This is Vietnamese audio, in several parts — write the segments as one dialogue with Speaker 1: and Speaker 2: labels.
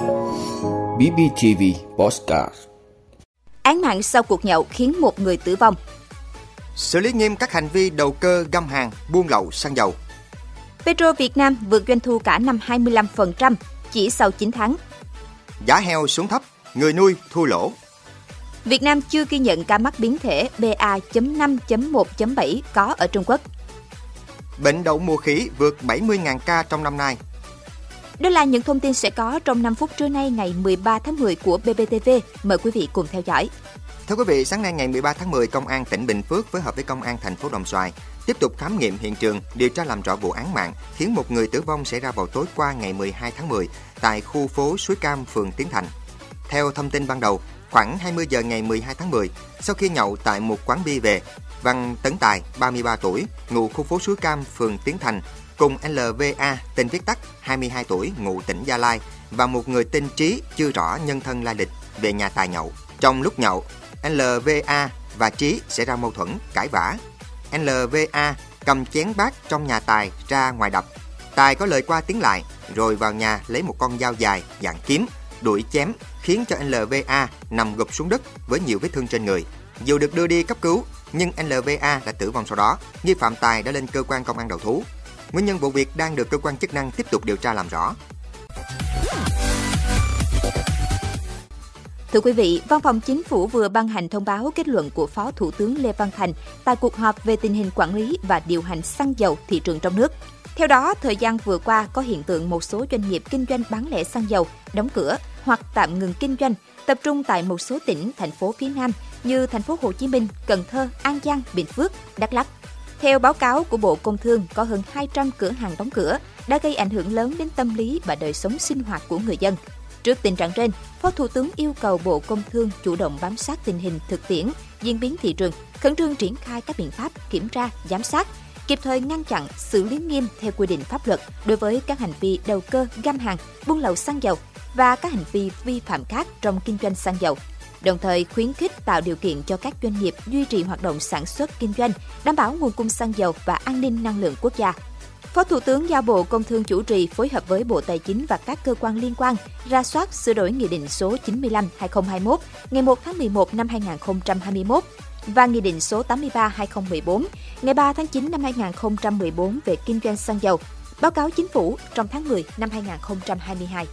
Speaker 1: BBTV Postcard
Speaker 2: Án mạng sau cuộc nhậu khiến một người tử vong.
Speaker 3: Xử lý nghiêm các hành vi đầu cơ găm hàng, buôn lậu xăng dầu.
Speaker 2: Petro Việt Nam vượt doanh thu cả năm 25% chỉ sau 9 tháng.
Speaker 3: Giá heo xuống thấp, người nuôi thua lỗ.
Speaker 2: Việt Nam chưa ghi nhận ca mắc biến thể BA.5.1.7 có ở Trung Quốc.
Speaker 3: Bệnh đậu mùa khỉ vượt 70.000 ca trong năm nay.
Speaker 2: Đó là những thông tin sẽ có trong 5 phút trưa nay ngày 13 tháng 10 của BBTV. Mời quý vị cùng theo dõi.
Speaker 3: Thưa quý vị, sáng nay ngày 13 tháng 10, Công an tỉnh Bình Phước phối hợp với Công an thành phố Đồng Xoài tiếp tục khám nghiệm hiện trường, điều tra làm rõ vụ án mạng khiến một người tử vong xảy ra vào tối qua ngày 12 tháng 10 tại khu phố Suối Cam, phường Tiến Thành. Theo thông tin ban đầu, khoảng 20 giờ ngày 12 tháng 10, sau khi nhậu tại một quán bia về, Văn Tấn Tài, 33 tuổi, ngụ khu phố Suối Cam, phường Tiến Thành, cùng LVA, tên viết tắt, 22 tuổi, ngụ tỉnh Gia Lai và một người tên Trí chưa rõ nhân thân lai lịch về nhà Tài nhậu. Trong lúc nhậu, LVA và Trí xảy ra mâu thuẫn, cãi vã. LVA cầm chén bát trong nhà Tài ra ngoài đập. Tài có lời qua tiếng lại, rồi vào nhà lấy một con dao dài dạng kiếm, đuổi chém khiến cho LVA nằm gục xuống đất với nhiều vết thương trên người. Dù được đưa đi cấp cứu, nhưng LVA đã tử vong sau đó. Nghi phạm Tài đã lên cơ quan công an đầu thú. Nguyên nhân vụ việc đang được cơ quan chức năng tiếp tục điều tra làm rõ.
Speaker 2: Thưa quý vị, Văn phòng Chính phủ vừa ban hành thông báo kết luận của Phó Thủ tướng Lê Văn Thành tại cuộc họp về tình hình quản lý và điều hành xăng dầu thị trường trong nước. Theo đó, thời gian vừa qua có hiện tượng một số doanh nghiệp kinh doanh bán lẻ xăng dầu đóng cửa hoặc tạm ngừng kinh doanh, tập trung tại một số tỉnh, thành phố phía Nam như thành phố Hồ Chí Minh, Cần Thơ, An Giang, Bình Phước, Đắk Lắk. Theo báo cáo của Bộ Công Thương, có hơn 200 cửa hàng đóng cửa đã gây ảnh hưởng lớn đến tâm lý và đời sống sinh hoạt của người dân. Trước tình trạng trên, Phó Thủ tướng yêu cầu Bộ Công Thương chủ động bám sát tình hình thực tiễn, diễn biến thị trường, khẩn trương triển khai các biện pháp kiểm tra, giám sát, kịp thời ngăn chặn, xử lý nghiêm theo quy định pháp luật đối với các hành vi đầu cơ, găm hàng, buôn lậu xăng dầu và các hành vi vi phạm khác trong kinh doanh xăng dầu. Đồng thời khuyến khích tạo điều kiện cho các doanh nghiệp duy trì hoạt động sản xuất kinh doanh, đảm bảo nguồn cung xăng dầu và an ninh năng lượng quốc gia. Phó Thủ tướng giao Bộ Công Thương chủ trì phối hợp với Bộ Tài chính và các cơ quan liên quan ra soát sửa đổi Nghị định số 95-2021 ngày 1 tháng 11 năm 2021 và Nghị định số 83-2014 ngày 3 tháng 9 năm 2014 về kinh doanh xăng dầu, báo cáo chính phủ trong tháng 10 năm 2022.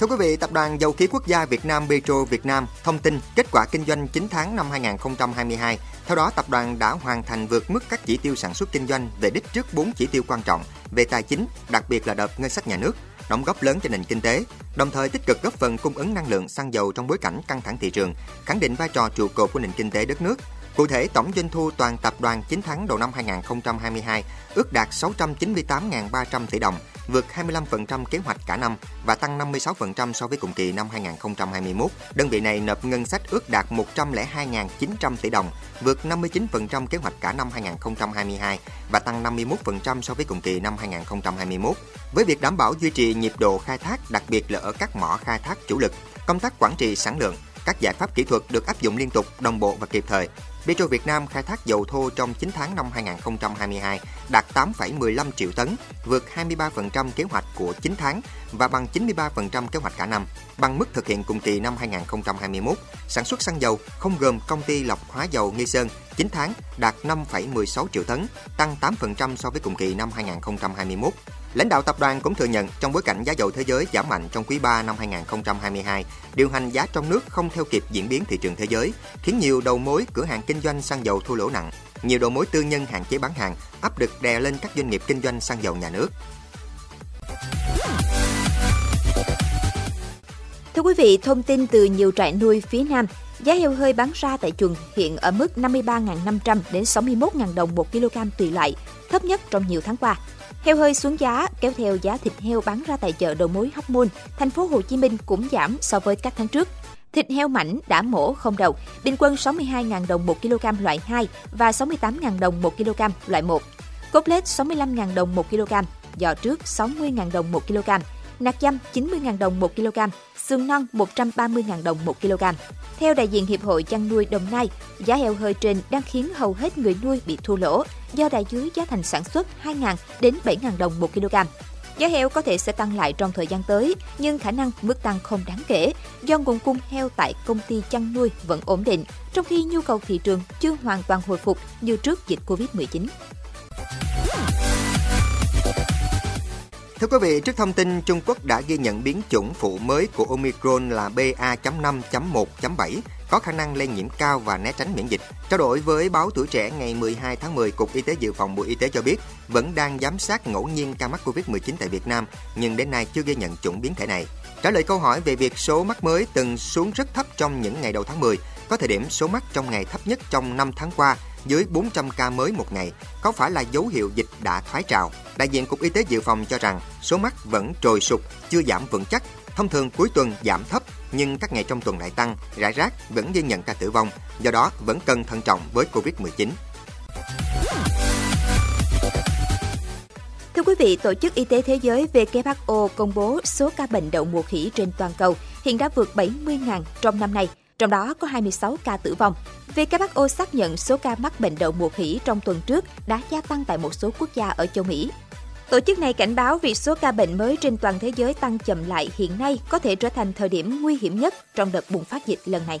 Speaker 3: Thưa quý vị, Tập đoàn Dầu khí Quốc gia Việt Nam Petro Việt Nam thông tin kết quả kinh doanh 9 tháng năm 2022. Theo đó, tập đoàn đã hoàn thành vượt mức các chỉ tiêu sản xuất kinh doanh về đích trước 4 chỉ tiêu quan trọng về tài chính, đặc biệt là đợt ngân sách nhà nước, đóng góp lớn cho nền kinh tế, đồng thời tích cực góp phần cung ứng năng lượng xăng dầu trong bối cảnh căng thẳng thị trường, khẳng định vai trò trụ cột của nền kinh tế đất nước, Cụ thể, tổng doanh thu toàn tập đoàn 9 tháng đầu năm 2022 ước đạt 698.300 tỷ đồng, vượt 25% kế hoạch cả năm và tăng 56% so với cùng kỳ năm 2021. Đơn vị này nộp ngân sách ước đạt 102.900 tỷ đồng, vượt 59% kế hoạch cả năm 2022 và tăng 51% so với cùng kỳ năm 2021. Với việc đảm bảo duy trì nhịp độ khai thác, đặc biệt là ở các mỏ khai thác chủ lực, công tác quản trị sản lượng, các giải pháp kỹ thuật được áp dụng liên tục, đồng bộ và kịp thời. Petro Việt Nam khai thác dầu thô trong 9 tháng năm 2022 đạt 8,15 triệu tấn, vượt 23% kế hoạch của 9 tháng và bằng 93% kế hoạch cả năm, bằng mức thực hiện cùng kỳ năm 2021. Sản xuất xăng dầu không gồm công ty lọc hóa dầu Nghi Sơn 9 tháng đạt 5,16 triệu tấn, tăng 8% so với cùng kỳ năm 2021. Lãnh đạo tập đoàn cũng thừa nhận trong bối cảnh giá dầu thế giới giảm mạnh trong quý 3 năm 2022, điều hành giá trong nước không theo kịp diễn biến thị trường thế giới, khiến nhiều đầu mối cửa hàng kinh doanh xăng dầu thua lỗ nặng. Nhiều đầu mối tư nhân hạn chế bán hàng, áp lực đè lên các doanh nghiệp kinh doanh xăng dầu nhà nước.
Speaker 2: Thưa quý vị, thông tin từ nhiều trại nuôi phía Nam, giá heo hơi bán ra tại chuồng hiện ở mức 53.500 đến 61.000 đồng một kg tùy loại, thấp nhất trong nhiều tháng qua. Heo hơi xuống giá kéo theo giá thịt heo bán ra tại chợ đầu mối Hóc Môn, thành phố Hồ Chí Minh cũng giảm so với các tháng trước. Thịt heo mảnh đã mổ không đầu, bình quân 62.000 đồng 1 kg loại 2 và 68.000 đồng 1 kg loại 1. Cốt lết 65.000 đồng 1 kg, giò trước 60.000 đồng 1 kg, nạc dăm 90.000 đồng 1 kg, xương non 130.000 đồng 1 kg. Theo đại diện Hiệp hội chăn nuôi Đồng Nai, giá heo hơi trên đang khiến hầu hết người nuôi bị thua lỗ do đại dưới giá thành sản xuất 2.000 đến 7.000 đồng 1 kg. Giá heo có thể sẽ tăng lại trong thời gian tới, nhưng khả năng mức tăng không đáng kể do nguồn cung heo tại công ty chăn nuôi vẫn ổn định, trong khi nhu cầu thị trường chưa hoàn toàn hồi phục như trước dịch Covid-19.
Speaker 3: Thưa quý vị, trước thông tin Trung Quốc đã ghi nhận biến chủng phụ mới của Omicron là BA.5.1.7 có khả năng lây nhiễm cao và né tránh miễn dịch. Trao đổi với báo Tuổi Trẻ ngày 12 tháng 10, Cục Y tế Dự phòng Bộ Y tế cho biết vẫn đang giám sát ngẫu nhiên ca mắc COVID-19 tại Việt Nam, nhưng đến nay chưa ghi nhận chủng biến thể này. Trả lời câu hỏi về việc số mắc mới từng xuống rất thấp trong những ngày đầu tháng 10, có thời điểm số mắc trong ngày thấp nhất trong 5 tháng qua dưới 400 ca mới một ngày, có phải là dấu hiệu dịch đã thoái trào? Đại diện Cục Y tế Dự phòng cho rằng số mắc vẫn trồi sụt, chưa giảm vững chắc. Thông thường cuối tuần giảm thấp, nhưng các ngày trong tuần lại tăng, rải rác vẫn ghi nhận ca tử vong, do đó vẫn cần thận trọng với Covid-19.
Speaker 2: Thưa quý vị, Tổ chức Y tế Thế giới WHO công bố số ca bệnh đậu mùa khỉ trên toàn cầu hiện đã vượt 70.000 trong năm nay, trong đó có 26 ca tử vong. WHO xác nhận số ca mắc bệnh đậu mùa khỉ trong tuần trước đã gia tăng tại một số quốc gia ở châu Mỹ. Tổ chức này cảnh báo việc số ca bệnh mới trên toàn thế giới tăng chậm lại hiện nay có thể trở thành thời điểm nguy hiểm nhất trong đợt bùng phát dịch lần này.